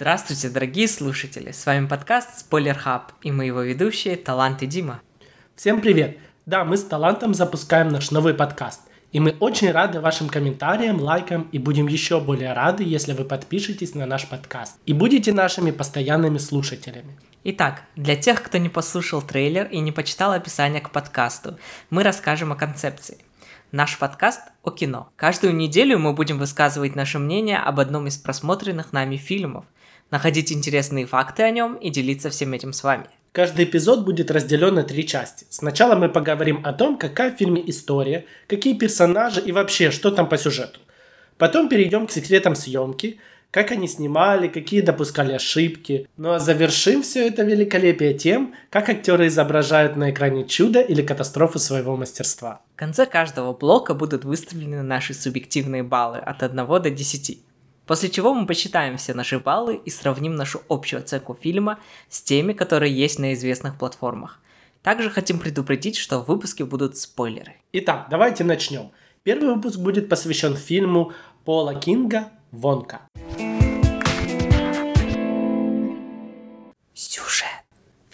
Здравствуйте, дорогие слушатели! С вами подкаст Спойлер Хаб и мы его ведущие Талант и Дима. Всем привет! Да, мы с Талантом запускаем наш новый подкаст. И мы очень рады вашим комментариям, лайкам и будем еще более рады, если вы подпишетесь на наш подкаст и будете нашими постоянными слушателями. Итак, для тех, кто не послушал трейлер и не почитал описание к подкасту, мы расскажем о концепции. Наш подкаст о кино. Каждую неделю мы будем высказывать наше мнение об одном из просмотренных нами фильмов, находить интересные факты о нем и делиться всем этим с вами. Каждый эпизод будет разделен на три части. Сначала мы поговорим о том, какая в фильме история, какие персонажи и вообще, что там по сюжету. Потом перейдем к секретам съемки, как они снимали, какие допускали ошибки. Ну а завершим все это великолепие тем, как актеры изображают на экране чудо или катастрофу своего мастерства. В конце каждого блока будут выставлены наши субъективные баллы от 1 до 10. После чего мы посчитаем все наши баллы и сравним нашу общую оценку фильма с теми, которые есть на известных платформах. Также хотим предупредить, что в выпуске будут спойлеры. Итак, давайте начнем. Первый выпуск будет посвящен фильму Пола Кинга «Вонка».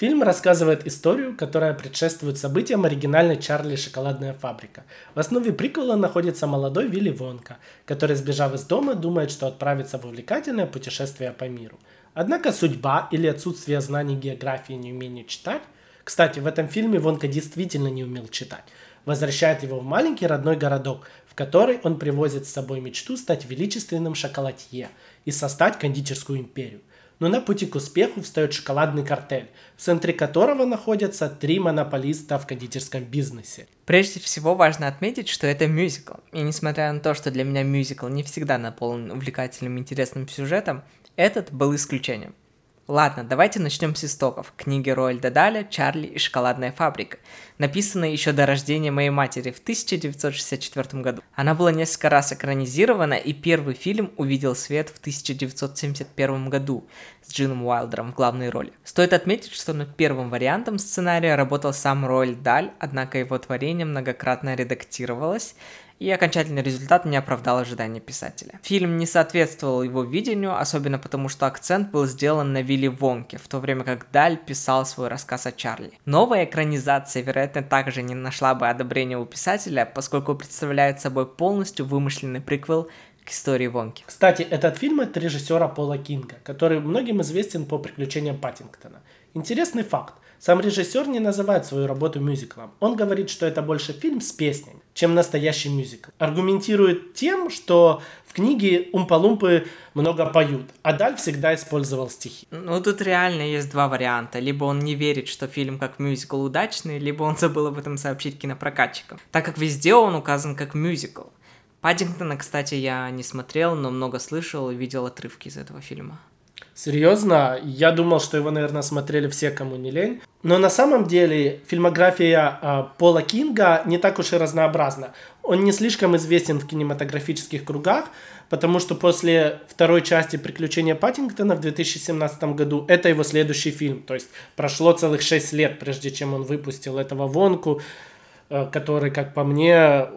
Фильм рассказывает историю, которая предшествует событиям оригинальной Чарли шоколадная фабрика. В основе приквела находится молодой Вилли Вонка, который, сбежав из дома, думает, что отправится в увлекательное путешествие по миру. Однако судьба или отсутствие знаний географии и неумение читать кстати, в этом фильме Вонка действительно не умел читать. Возвращает его в маленький родной городок, в который он привозит с собой мечту стать величественным шоколадье и создать кондитерскую империю – но на пути к успеху встает шоколадный картель, в центре которого находятся три монополиста в кондитерском бизнесе. Прежде всего важно отметить, что это мюзикл. И несмотря на то, что для меня мюзикл не всегда наполнен увлекательным интересным сюжетом, этот был исключением. Ладно, давайте начнем с истоков. Книги Роальда Даля «Чарли и шоколадная фабрика», написанная еще до рождения моей матери в 1964 году. Она была несколько раз экранизирована, и первый фильм увидел свет в 1971 году с Джином Уайлдером в главной роли. Стоит отметить, что над первым вариантом сценария работал сам Роальд Даль, однако его творение многократно редактировалось, и окончательный результат не оправдал ожидания писателя. Фильм не соответствовал его видению, особенно потому, что акцент был сделан на Вилли Вонке, в то время как Даль писал свой рассказ о Чарли. Новая экранизация, вероятно, также не нашла бы одобрения у писателя, поскольку представляет собой полностью вымышленный приквел к истории Вонки. Кстати, этот фильм от режиссера Пола Кинга, который многим известен по приключениям Паттингтона. Интересный факт. Сам режиссер не называет свою работу мюзиклом. Он говорит, что это больше фильм с песнями, чем настоящий мюзикл. Аргументирует тем, что книге Умпа-Лумпы много поют, а Даль всегда использовал стихи. Ну, тут реально есть два варианта. Либо он не верит, что фильм как мюзикл удачный, либо он забыл об этом сообщить кинопрокатчикам, так как везде он указан как мюзикл. Паддингтона, кстати, я не смотрел, но много слышал и видел отрывки из этого фильма. Серьезно? Я думал, что его, наверное, смотрели все, кому не лень. Но на самом деле фильмография э, Пола Кинга не так уж и разнообразна. Он не слишком известен в кинематографических кругах, потому что после второй части «Приключения Паттингтона» в 2017 году это его следующий фильм. То есть прошло целых шесть лет, прежде чем он выпустил этого Вонку, э, который, как по мне,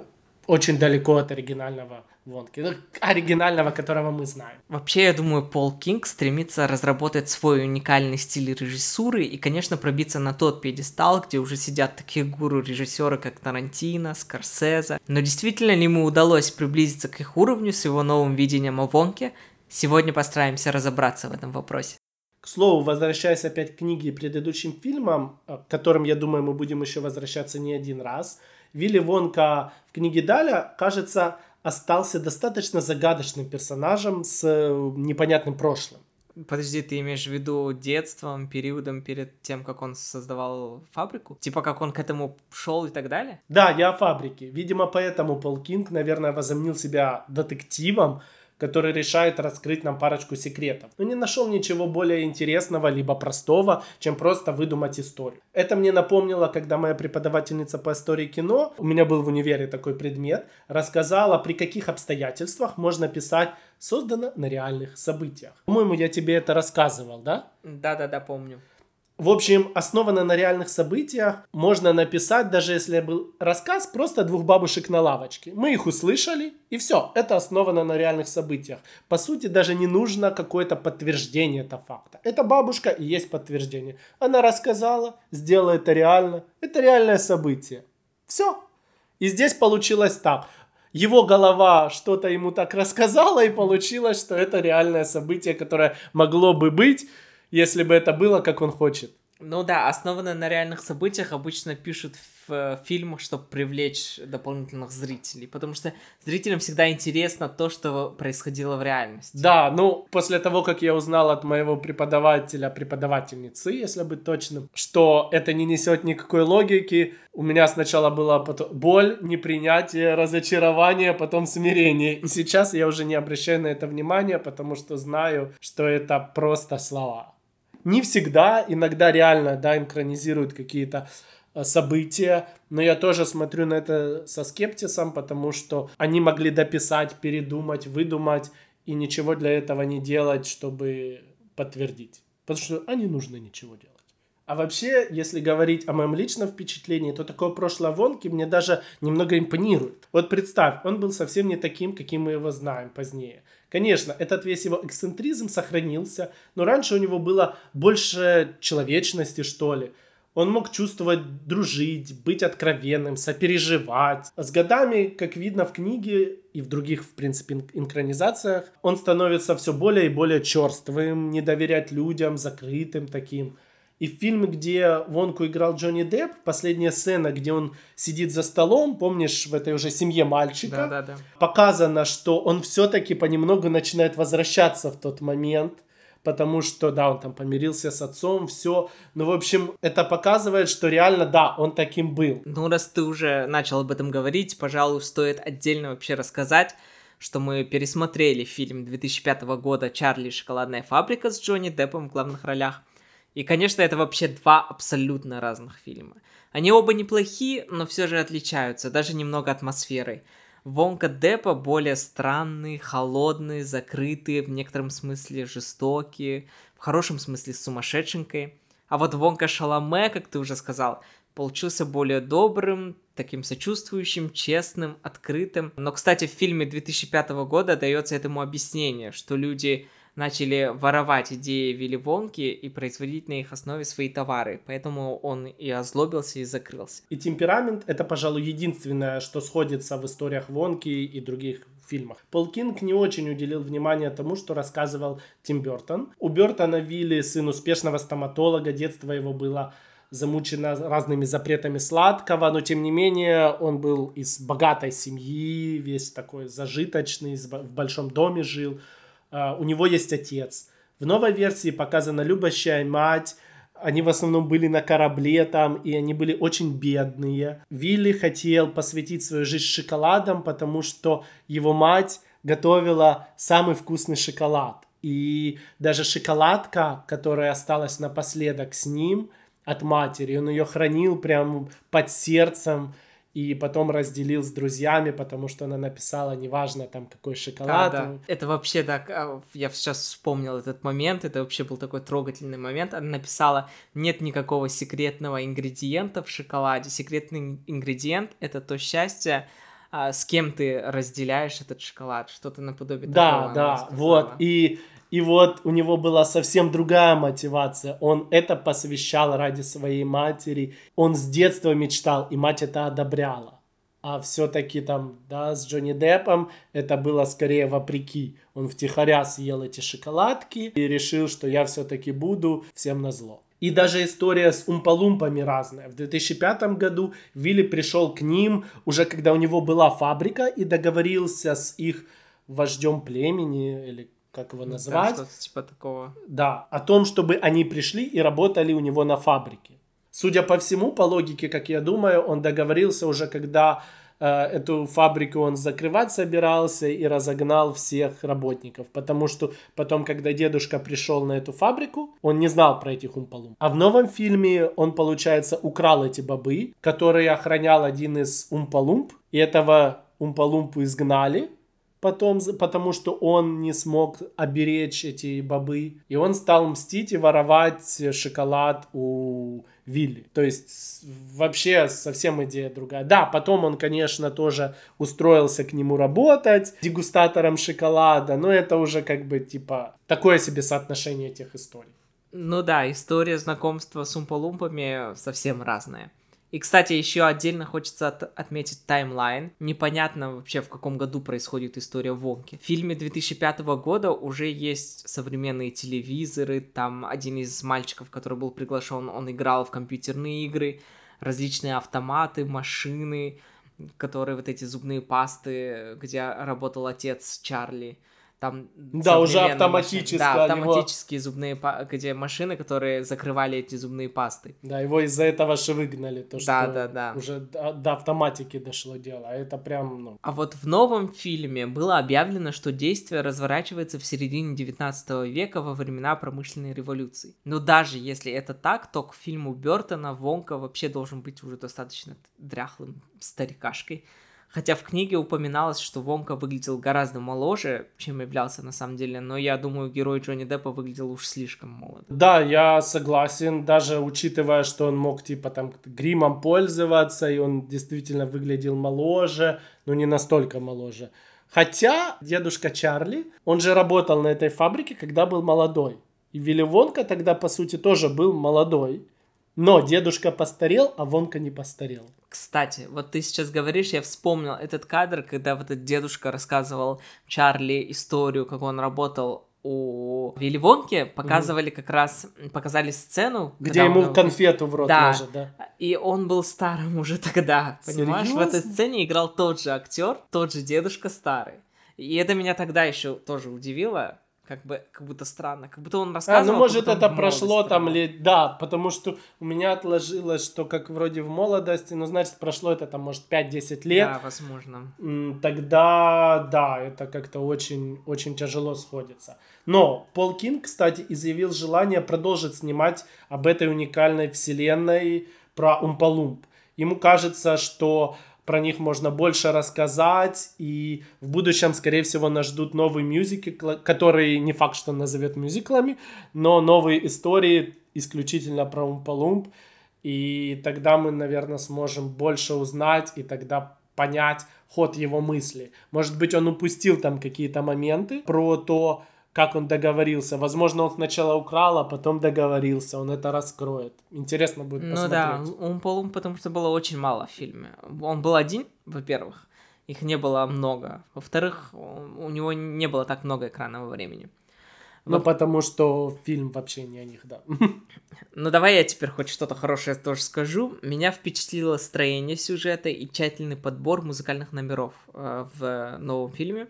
очень далеко от оригинального Вонки, ну, оригинального, которого мы знаем. Вообще, я думаю, Пол Кинг стремится разработать свой уникальный стиль режиссуры и, конечно, пробиться на тот пьедестал, где уже сидят такие гуру режиссеры, как Тарантино, Скорсезе. Но действительно ли ему удалось приблизиться к их уровню с его новым видением о Вонке? Сегодня постараемся разобраться в этом вопросе. К слову, возвращаясь опять к книге и предыдущим фильмам, к которым, я думаю, мы будем еще возвращаться не один раз, Вилли Вонка в книге Даля, кажется, остался достаточно загадочным персонажем с э, непонятным прошлым. Подожди, ты имеешь в виду детством, периодом перед тем, как он создавал фабрику? Типа, как он к этому шел и так далее? Да, я о фабрике. Видимо, поэтому Пол Кинг, наверное, возомнил себя детективом, который решает раскрыть нам парочку секретов. Но не нашел ничего более интересного либо простого, чем просто выдумать историю. Это мне напомнило, когда моя преподавательница по истории кино, у меня был в универе такой предмет, рассказала, при каких обстоятельствах можно писать создано на реальных событиях. По-моему, я тебе это рассказывал, да? Да-да-да, помню. В общем, основано на реальных событиях. Можно написать, даже если был рассказ, просто двух бабушек на лавочке. Мы их услышали, и все. Это основано на реальных событиях. По сути, даже не нужно какое-то подтверждение этого факта. Это бабушка и есть подтверждение. Она рассказала, сделала это реально. Это реальное событие. Все. И здесь получилось так. Его голова что-то ему так рассказала, и получилось, что это реальное событие, которое могло бы быть если бы это было, как он хочет. Ну да, основано на реальных событиях, обычно пишут в э, фильмах, чтобы привлечь дополнительных зрителей, потому что зрителям всегда интересно то, что происходило в реальности. Да, ну, после того, как я узнал от моего преподавателя, преподавательницы, если быть точным, что это не несет никакой логики, у меня сначала была потом боль, непринятие, разочарование, потом смирение. И сейчас я уже не обращаю на это внимания, потому что знаю, что это просто слова не всегда, иногда реально, да, инкронизируют какие-то э, события, но я тоже смотрю на это со скептисом, потому что они могли дописать, передумать, выдумать и ничего для этого не делать, чтобы подтвердить. Потому что они нужно ничего делать. А вообще, если говорить о моем личном впечатлении, то такое прошлое Вонки мне даже немного импонирует. Вот представь, он был совсем не таким, каким мы его знаем позднее. Конечно, этот весь его эксцентризм сохранился, но раньше у него было больше человечности, что ли. Он мог чувствовать, дружить, быть откровенным, сопереживать. С годами, как видно в книге и в других, в принципе, инкранизациях, он становится все более и более черствым, не доверять людям, закрытым таким. И в фильме, где Вонку играл Джонни Депп, последняя сцена, где он сидит за столом, помнишь, в этой уже семье мальчика, да, да, да. показано, что он все-таки понемногу начинает возвращаться в тот момент, потому что, да, он там помирился с отцом, все. Ну, в общем, это показывает, что реально, да, он таким был. Ну, раз ты уже начал об этом говорить, пожалуй, стоит отдельно вообще рассказать, что мы пересмотрели фильм 2005 года «Чарли и шоколадная фабрика» с Джонни Деппом в главных ролях. И, конечно, это вообще два абсолютно разных фильма. Они оба неплохие, но все же отличаются, даже немного атмосферой. Вонка Деппа более странный, холодный, закрытый, в некотором смысле жестокий, в хорошем смысле сумасшедшенькой. А вот Вонка Шаломе, как ты уже сказал, получился более добрым, таким сочувствующим, честным, открытым. Но, кстати, в фильме 2005 года дается этому объяснение, что люди начали воровать идеи Вилли Вонки и производить на их основе свои товары. Поэтому он и озлобился, и закрылся. И темперамент — это, пожалуй, единственное, что сходится в историях Вонки и других фильмах. Пол Кинг не очень уделил внимания тому, что рассказывал Тим Бертон. У Бертона Вилли, сын успешного стоматолога, детство его было замучено разными запретами сладкого, но тем не менее он был из богатой семьи, весь такой зажиточный, в большом доме жил. А, у него есть отец. В новой версии показана любящая мать, они в основном были на корабле там, и они были очень бедные. Вилли хотел посвятить свою жизнь шоколадом, потому что его мать готовила самый вкусный шоколад. И даже шоколадка, которая осталась напоследок с ним от матери, он ее хранил прямо под сердцем, и потом разделил с друзьями, потому что она написала, неважно там какой шоколад. Да, да. Это вообще так, а, я сейчас вспомнил этот момент, это вообще был такой трогательный момент. Она написала, нет никакого секретного ингредиента в шоколаде. Секретный ингредиент — это то счастье, а, с кем ты разделяешь этот шоколад, что-то наподобие да, такого. Да, да, вот, и и вот у него была совсем другая мотивация. Он это посвящал ради своей матери. Он с детства мечтал, и мать это одобряла. А все-таки там, да, с Джонни Деппом это было скорее вопреки. Он втихаря съел эти шоколадки и решил, что я все-таки буду всем на зло. И даже история с умпалумпами разная. В 2005 году Вилли пришел к ним, уже когда у него была фабрика, и договорился с их вождем племени, или как его назвать. Да, что-то типа такого. Да, о том, чтобы они пришли и работали у него на фабрике. Судя по всему, по логике, как я думаю, он договорился уже, когда э, эту фабрику он закрывать собирался и разогнал всех работников. Потому что потом, когда дедушка пришел на эту фабрику, он не знал про этих умпалумп. А в новом фильме он, получается, украл эти бобы, которые охранял один из умпалумп. И этого умпалумпу изгнали потом, потому что он не смог оберечь эти бобы. И он стал мстить и воровать шоколад у Вилли. То есть вообще совсем идея другая. Да, потом он, конечно, тоже устроился к нему работать дегустатором шоколада, но это уже как бы типа такое себе соотношение этих историй. Ну да, история знакомства с умполумпами совсем разная. И, кстати, еще отдельно хочется от- отметить таймлайн. Непонятно вообще, в каком году происходит история Вонки. В фильме 2005 года уже есть современные телевизоры, там один из мальчиков, который был приглашен, он играл в компьютерные игры, различные автоматы, машины, которые вот эти зубные пасты, где работал отец Чарли там да, уже автоматически. Да, автоматические его... зубные, где машины, которые закрывали эти зубные пасты. Да, его из-за этого же выгнали, то, да, что да, да. уже до, до автоматики дошло дело, а это прям, ну... А вот в новом фильме было объявлено, что действие разворачивается в середине 19 века во времена промышленной революции. Но даже если это так, то к фильму Бертона Вонка вообще должен быть уже достаточно дряхлым старикашкой, Хотя в книге упоминалось, что Вонка выглядел гораздо моложе, чем являлся на самом деле, но я думаю, герой Джонни Деппа выглядел уж слишком молод. Да, я согласен, даже учитывая, что он мог типа там гримом пользоваться, и он действительно выглядел моложе, но не настолько моложе. Хотя дедушка Чарли, он же работал на этой фабрике, когда был молодой. И Вилли Вонка тогда, по сути, тоже был молодой. Но дедушка постарел, а Вонка не постарел. Кстати, вот ты сейчас говоришь, я вспомнил этот кадр, когда вот этот дедушка рассказывал Чарли историю, как он работал у Вилли Вонки, показывали mm как раз, показали сцену. Где ему он... конфету в рот да, ложат, да. И он был старым уже тогда, понимаешь? Серьезно? В этой сцене играл тот же актер, тот же дедушка старый. И это меня тогда еще тоже удивило, как бы, как будто странно, как будто он рассказывал. А, ну может это прошло там лет, да, потому что у меня отложилось, что как вроде в молодости, ну значит прошло это там может 5-10 лет. Да, возможно. Тогда, да, это как-то очень, очень тяжело сходится. Но Пол Кинг, кстати, изъявил желание продолжить снимать об этой уникальной вселенной про Умпалумп. Ему кажется, что про них можно больше рассказать, и в будущем, скорее всего, нас ждут новые мюзики, которые не факт, что назовет мюзиклами, но новые истории исключительно про Умпа-Лумп, и тогда мы, наверное, сможем больше узнать, и тогда понять ход его мысли. Может быть, он упустил там какие-то моменты про то, как он договорился. Возможно, он сначала украл, а потом договорился. Он это раскроет. Интересно будет ну посмотреть. Ну да, он полум, потому что было очень мало в фильме. Он был один, во-первых, их не было много. Во-вторых, у него не было так много экранного времени. Ну, потому что фильм вообще не о них, да. Ну, давай я теперь хоть что-то хорошее тоже скажу. Меня впечатлило строение сюжета и тщательный подбор музыкальных номеров э, в новом фильме.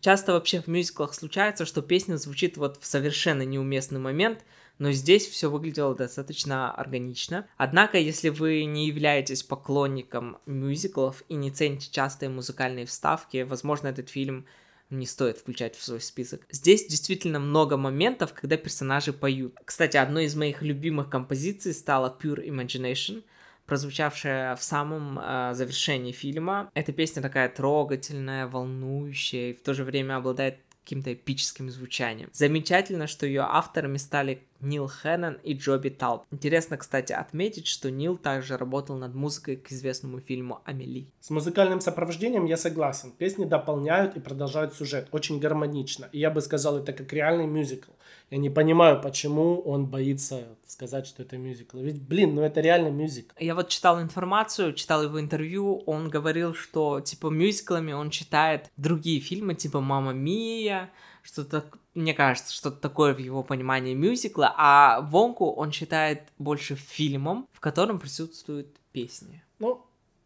Часто вообще в мюзиклах случается, что песня звучит вот в совершенно неуместный момент, но здесь все выглядело достаточно органично. Однако, если вы не являетесь поклонником мюзиклов и не цените частые музыкальные вставки, возможно, этот фильм не стоит включать в свой список. Здесь действительно много моментов, когда персонажи поют. Кстати, одной из моих любимых композиций стала Pure Imagination — прозвучавшая в самом э, завершении фильма. Эта песня такая трогательная, волнующая, и в то же время обладает каким-то эпическим звучанием. Замечательно, что ее авторами стали Нил Хеннон и Джоби Талп. Интересно, кстати, отметить, что Нил также работал над музыкой к известному фильму «Амели». С музыкальным сопровождением я согласен. Песни дополняют и продолжают сюжет. Очень гармонично. И я бы сказал, это как реальный мюзикл. Я не понимаю, почему он боится сказать, что это мюзикл. Ведь, блин, ну это реально мюзикл. Я вот читал информацию, читал его интервью, он говорил, что, типа, мюзиклами он читает другие фильмы, типа «Мама Мия», что-то, мне кажется, что-то такое в его понимании мюзикла, а Вонку он считает больше фильмом, в котором присутствуют песни. Ну,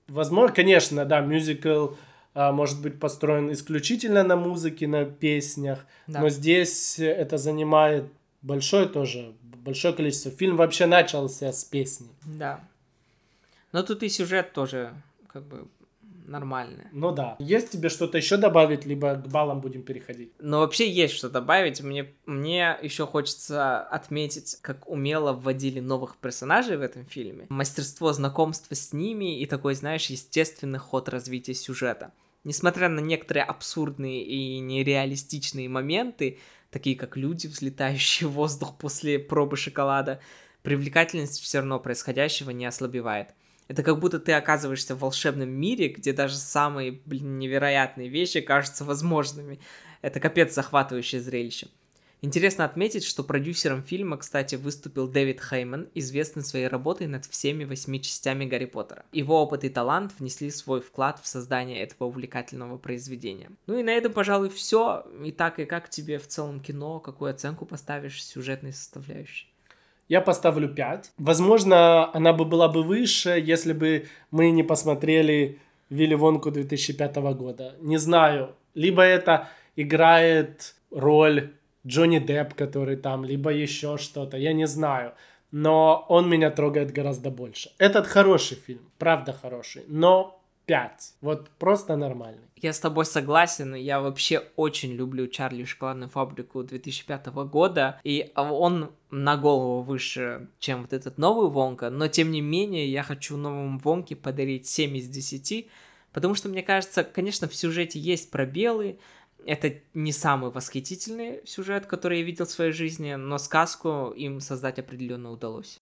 возможно, конечно, да, мюзикл а, может быть построен исключительно на музыке, на песнях, да. но здесь это занимает большое тоже, большое количество. Фильм вообще начался с песни. Да. Но тут и сюжет тоже как бы нормальные. Ну да. Есть тебе что-то еще добавить, либо к баллам будем переходить? Ну вообще есть что добавить. Мне, мне еще хочется отметить, как умело вводили новых персонажей в этом фильме. Мастерство знакомства с ними и такой, знаешь, естественный ход развития сюжета. Несмотря на некоторые абсурдные и нереалистичные моменты, такие как люди, взлетающие в воздух после пробы шоколада, привлекательность все равно происходящего не ослабевает. Это как будто ты оказываешься в волшебном мире, где даже самые, блин, невероятные вещи кажутся возможными. Это капец захватывающее зрелище. Интересно отметить, что продюсером фильма, кстати, выступил Дэвид Хейман, известный своей работой над всеми восьми частями Гарри Поттера. Его опыт и талант внесли свой вклад в создание этого увлекательного произведения. Ну и на этом, пожалуй, все. Итак, и как тебе в целом кино? Какую оценку поставишь сюжетной составляющей? Я поставлю 5. Возможно, она бы была бы выше, если бы мы не посмотрели Вилли Вонку 2005 года. Не знаю. Либо это играет роль Джонни Депп, который там, либо еще что-то, я не знаю. Но он меня трогает гораздо больше. Этот хороший фильм, правда хороший, но 5. Вот просто нормальный. Я с тобой согласен. Я вообще очень люблю Чарли шоколадную фабрику 2005 года. И он на голову выше, чем вот этот новый Вонка. Но тем не менее, я хочу новому Вонке подарить 7 из 10. Потому что, мне кажется, конечно, в сюжете есть пробелы, это не самый восхитительный сюжет, который я видел в своей жизни, но сказку им создать определенно удалось.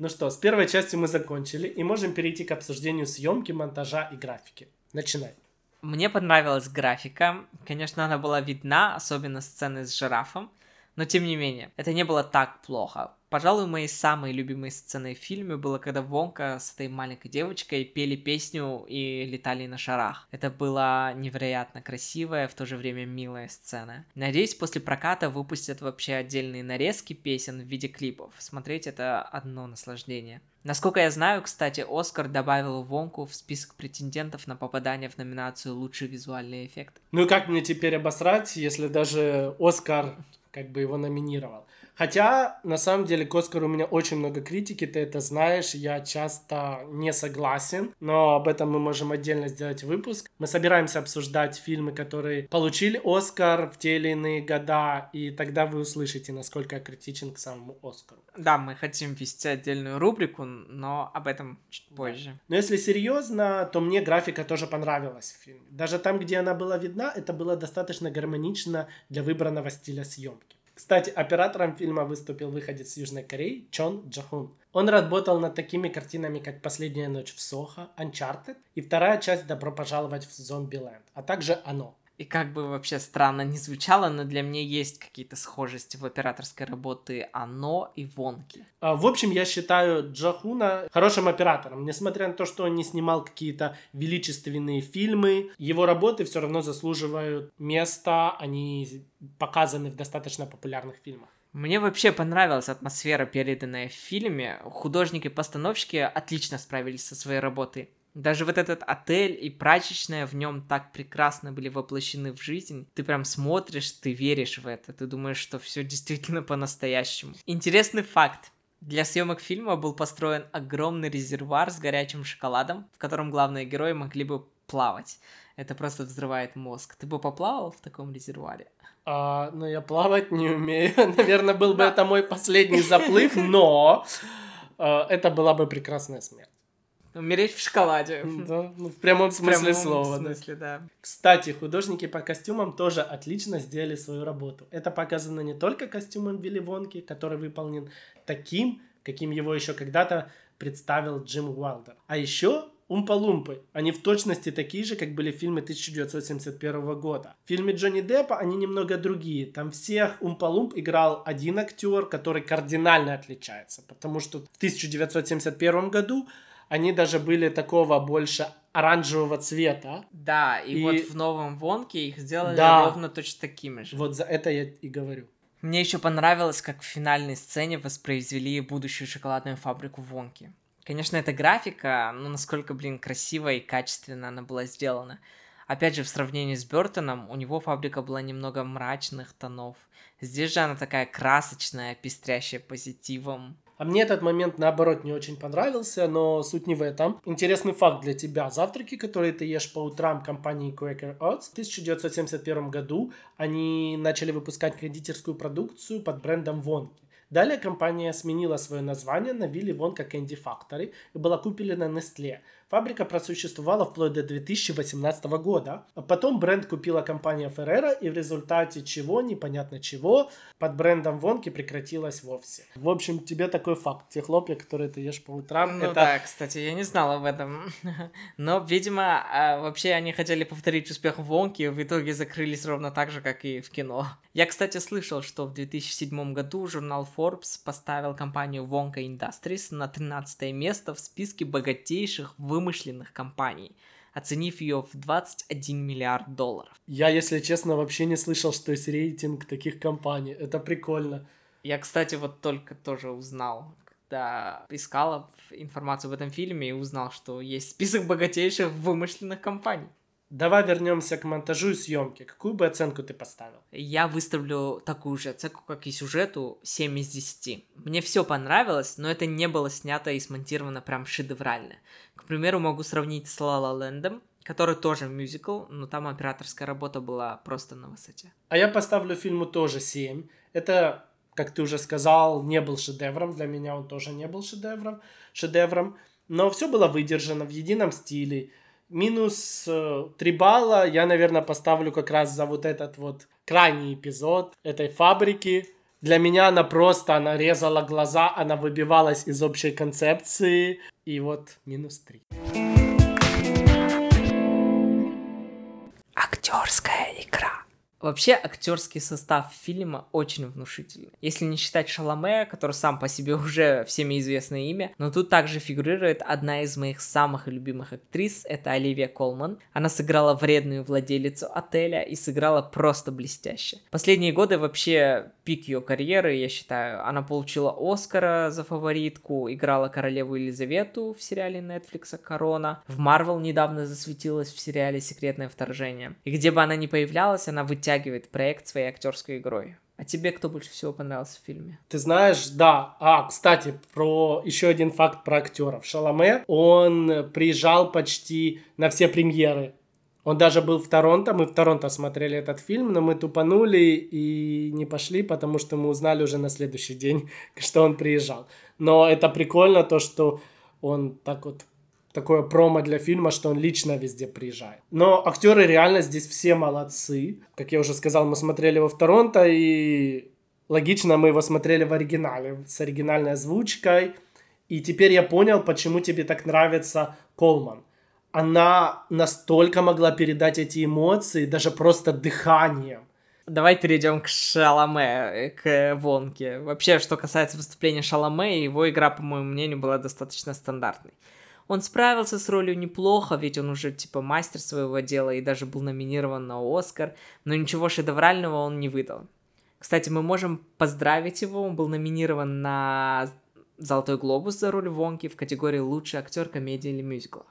Ну что, с первой частью мы закончили и можем перейти к обсуждению съемки, монтажа и графики. Начинай. Мне понравилась графика. Конечно, она была видна, особенно сцены с жирафом. Но тем не менее, это не было так плохо. Пожалуй, моей самой любимой сценой в фильме было, когда Вонка с этой маленькой девочкой пели песню и летали на шарах. Это была невероятно красивая, в то же время милая сцена. Надеюсь, после проката выпустят вообще отдельные нарезки песен в виде клипов. Смотреть это одно наслаждение. Насколько я знаю, кстати, Оскар добавил Вонку в список претендентов на попадание в номинацию «Лучший визуальный эффект». Ну и как мне теперь обосрать, если даже Оскар как бы его номинировал. Хотя, на самом деле, к Оскару у меня очень много критики, ты это знаешь, я часто не согласен, но об этом мы можем отдельно сделать выпуск. Мы собираемся обсуждать фильмы, которые получили Оскар в те или иные года, и тогда вы услышите, насколько я критичен к самому Оскару. Да, мы хотим вести отдельную рубрику, но об этом чуть позже. Но если серьезно, то мне графика тоже понравилась в фильме. Даже там, где она была видна, это было достаточно гармонично для выбранного стиля съемки. Кстати, оператором фильма выступил выходец Южной Кореи Чон Джахун. Он работал над такими картинами, как «Последняя ночь в Сохо», «Uncharted» и вторая часть «Добро пожаловать в Зомбиленд», а также «Оно». И как бы вообще странно не звучало, но для меня есть какие-то схожести в операторской работе Оно и Вонки. А, в общем, я считаю Джахуна хорошим оператором. Несмотря на то, что он не снимал какие-то величественные фильмы, его работы все равно заслуживают места, они показаны в достаточно популярных фильмах. Мне вообще понравилась атмосфера, переданная в фильме. Художники-постановщики отлично справились со своей работой. Даже вот этот отель и прачечная в нем так прекрасно были воплощены в жизнь. Ты прям смотришь, ты веришь в это, ты думаешь, что все действительно по-настоящему. Интересный факт. Для съемок фильма был построен огромный резервуар с горячим шоколадом, в котором главные герои могли бы плавать. Это просто взрывает мозг. Ты бы поплавал в таком резервуаре? А, ну, я плавать не умею. Наверное, был бы это мой последний заплыв, но а, это была бы прекрасная смерть. Умереть в шоколаде. Да, ну, в прямом смысле в прямом слова. смысле, да. Кстати, художники по костюмам тоже отлично сделали свою работу. Это показано не только костюмом Вилли Вонки, который выполнен таким, каким его еще когда-то представил Джим Уайлдер. А еще Умпа-Лумпы. Они в точности такие же, как были в фильме 1971 года. В фильме Джонни Деппа они немного другие. Там всех Умпа-Лумп играл один актер, который кардинально отличается. Потому что в 1971 году они даже были такого больше оранжевого цвета. Да, и, и... вот в новом Вонке их сделали да. ровно точно такими же. Вот за это я и говорю. Мне еще понравилось, как в финальной сцене воспроизвели будущую шоколадную фабрику Вонки. Конечно, эта графика, ну насколько, блин, красиво и качественно она была сделана. Опять же, в сравнении с Бертоном, у него фабрика была немного мрачных тонов. Здесь же она такая красочная, пестрящая позитивом. А мне этот момент, наоборот, не очень понравился, но суть не в этом. Интересный факт для тебя. Завтраки, которые ты ешь по утрам компании Quaker Oats, в 1971 году они начали выпускать кондитерскую продукцию под брендом Вонки. Далее компания сменила свое название на Willy Wonka Candy Factory и была куплена Nestle. Фабрика просуществовала вплоть до 2018 года. Потом бренд купила компания Ferrero, и в результате чего, непонятно чего, под брендом Вонки прекратилась вовсе. В общем, тебе такой факт. Те хлопья, которые ты ешь по утрам, Ну это... да, кстати, я не знал об этом. Но, видимо, а, вообще они хотели повторить успех Вонки, и в итоге закрылись ровно так же, как и в кино. Я, кстати, слышал, что в 2007 году журнал Forbes поставил компанию Wonka Industries на 13 место в списке богатейших вымышленных компаний, оценив ее в 21 миллиард долларов. Я, если честно, вообще не слышал, что есть рейтинг таких компаний. Это прикольно. Я, кстати, вот только тоже узнал, когда искала информацию об этом фильме и узнал, что есть список богатейших вымышленных компаний. Давай вернемся к монтажу и съемке. Какую бы оценку ты поставил? Я выставлю такую же оценку, как и сюжету, 7 из 10. Мне все понравилось, но это не было снято и смонтировано прям шедеврально. К примеру, могу сравнить с La La Land, который тоже мюзикл, но там операторская работа была просто на высоте. А я поставлю фильму тоже 7. Это, как ты уже сказал, не был шедевром. Для меня он тоже не был шедевром. шедевром. Но все было выдержано в едином стиле. Минус э, 3 балла я, наверное, поставлю как раз за вот этот вот крайний эпизод этой фабрики. Для меня она просто, она резала глаза, она выбивалась из общей концепции. И вот минус 3. Актерская. Вообще, актерский состав фильма очень внушительный. Если не считать Шаломе, который сам по себе уже всеми известное имя, но тут также фигурирует одна из моих самых любимых актрис, это Оливия Колман. Она сыграла вредную владелицу отеля и сыграла просто блестяще. Последние годы вообще пик ее карьеры, я считаю. Она получила Оскара за фаворитку, играла королеву Елизавету в сериале Netflix «Корона». В Марвел недавно засветилась в сериале «Секретное вторжение». И где бы она ни появлялась, она вытягивает проект своей актерской игрой. А тебе кто больше всего понравился в фильме? Ты знаешь, да. А, кстати, про еще один факт про актеров. Шаломе, он приезжал почти на все премьеры. Он даже был в Торонто, мы в Торонто смотрели этот фильм, но мы тупанули и не пошли, потому что мы узнали уже на следующий день, что он приезжал. Но это прикольно, то, что он так вот такое промо для фильма, что он лично везде приезжает. Но актеры реально здесь все молодцы. Как я уже сказал, мы смотрели его в Торонто, и логично, мы его смотрели в оригинале, с оригинальной озвучкой. И теперь я понял, почему тебе так нравится Колман. Она настолько могла передать эти эмоции, даже просто дыханием. Давай перейдем к Шаломе, к Вонке. Вообще, что касается выступления Шаломе, его игра, по моему мнению, была достаточно стандартной. Он справился с ролью неплохо, ведь он уже типа мастер своего дела и даже был номинирован на Оскар, но ничего шедеврального он не выдал. Кстати, мы можем поздравить его, он был номинирован на Золотой глобус за роль Вонки в категории лучший актер комедии или мюзикла.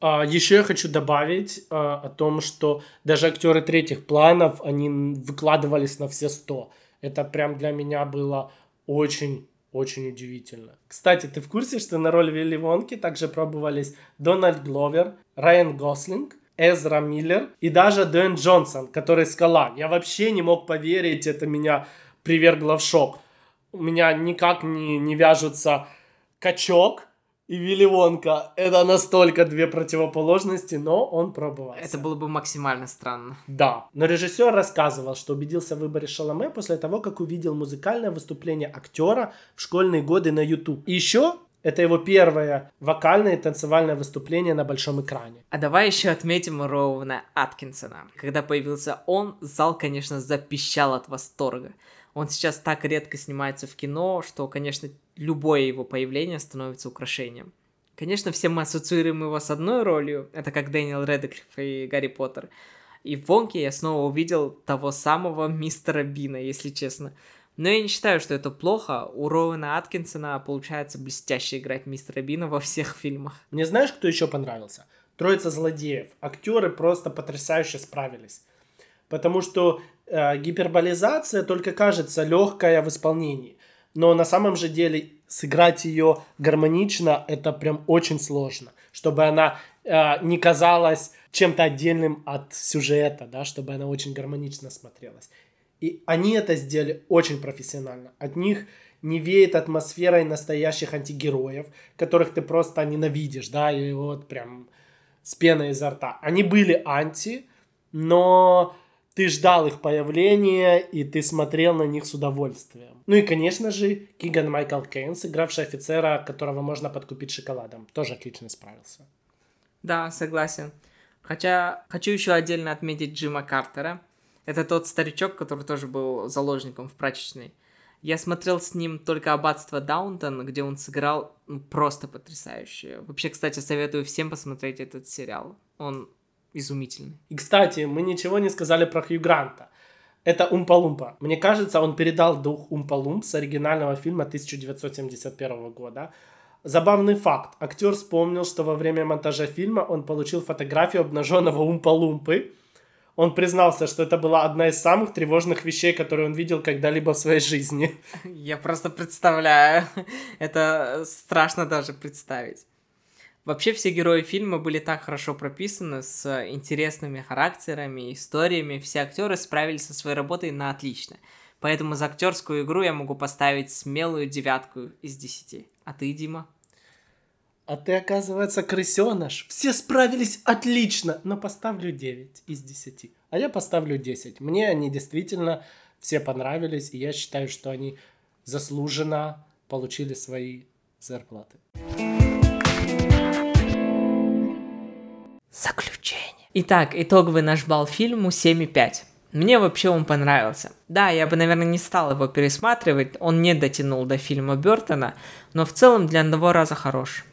А, еще я хочу добавить а, о том, что даже актеры третьих планов, они выкладывались на все сто. Это прям для меня было очень очень удивительно. Кстати, ты в курсе, что на роль Вилли Вонки также пробовались Дональд Гловер, Райан Гослинг, Эзра Миллер и даже Дэн Джонсон, который скала. Я вообще не мог поверить, это меня привергло в шок. У меня никак не, не вяжутся качок и Вилли Вонка. Это настолько две противоположности, но он пробовался. Это было бы максимально странно. Да. Но режиссер рассказывал, что убедился в выборе Шаломе после того, как увидел музыкальное выступление актера в школьные годы на YouTube. И еще это его первое вокальное и танцевальное выступление на большом экране. А давай еще отметим Роуна Аткинсона. Когда появился он, зал, конечно, запищал от восторга. Он сейчас так редко снимается в кино, что, конечно, любое его появление становится украшением. Конечно, все мы ассоциируем его с одной ролью, это как Дэниел Редклифф и Гарри Поттер. И в Вонке я снова увидел того самого мистера Бина, если честно. Но я не считаю, что это плохо. У Роуэна Аткинсона получается блестяще играть мистера Бина во всех фильмах. Мне знаешь, кто еще понравился? Троица злодеев. Актеры просто потрясающе справились. Потому что э, гиперболизация только кажется легкая в исполнении. Но на самом же деле сыграть ее гармонично это прям очень сложно. Чтобы она э, не казалась чем-то отдельным от сюжета, да, чтобы она очень гармонично смотрелась. И они это сделали очень профессионально. От них не веет атмосферой настоящих антигероев, которых ты просто ненавидишь, да, и вот прям с пеной изо рта. Они были анти, но ты ждал их появления, и ты смотрел на них с удовольствием. Ну и, конечно же, Киган Майкл Кейн, сыгравший офицера, которого можно подкупить шоколадом, тоже отлично справился. Да, согласен. Хотя хочу еще отдельно отметить Джима Картера. Это тот старичок, который тоже был заложником в прачечной. Я смотрел с ним только «Аббатство Даунтон», где он сыграл ну, просто потрясающе. Вообще, кстати, советую всем посмотреть этот сериал. Он изумительный. И, кстати, мы ничего не сказали про Хью Гранта. Это Умпа-Лумпа. Мне кажется, он передал дух Умпа-Лумп с оригинального фильма 1971 года. Забавный факт. Актер вспомнил, что во время монтажа фильма он получил фотографию обнаженного Умпа-Лумпы, он признался, что это была одна из самых тревожных вещей, которые он видел когда-либо в своей жизни. Я просто представляю. Это страшно даже представить. Вообще все герои фильма были так хорошо прописаны, с интересными характерами, историями. Все актеры справились со своей работой на отлично. Поэтому за актерскую игру я могу поставить смелую девятку из десяти. А ты, Дима? А ты, оказывается, крысеныш. Все справились отлично, но поставлю 9 из 10. А я поставлю 10. Мне они действительно все понравились, и я считаю, что они заслуженно получили свои зарплаты. Заключение. Итак, итоговый наш балл фильму 7,5. Мне вообще он понравился. Да, я бы, наверное, не стал его пересматривать, он не дотянул до фильма Бертона, но в целом для одного раза хорош.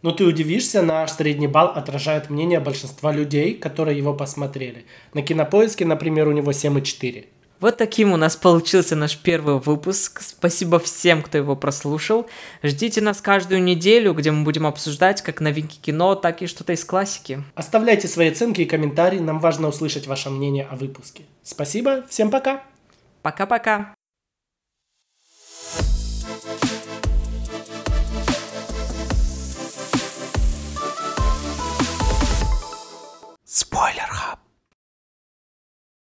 Но ты удивишься, наш средний балл отражает мнение большинства людей, которые его посмотрели. На кинопоиске, например, у него 7,4. Вот таким у нас получился наш первый выпуск. Спасибо всем, кто его прослушал. Ждите нас каждую неделю, где мы будем обсуждать как новинки кино, так и что-то из классики. Оставляйте свои оценки и комментарии, нам важно услышать ваше мнение о выпуске. Спасибо, всем пока! Пока-пока! Спойлер Хаб.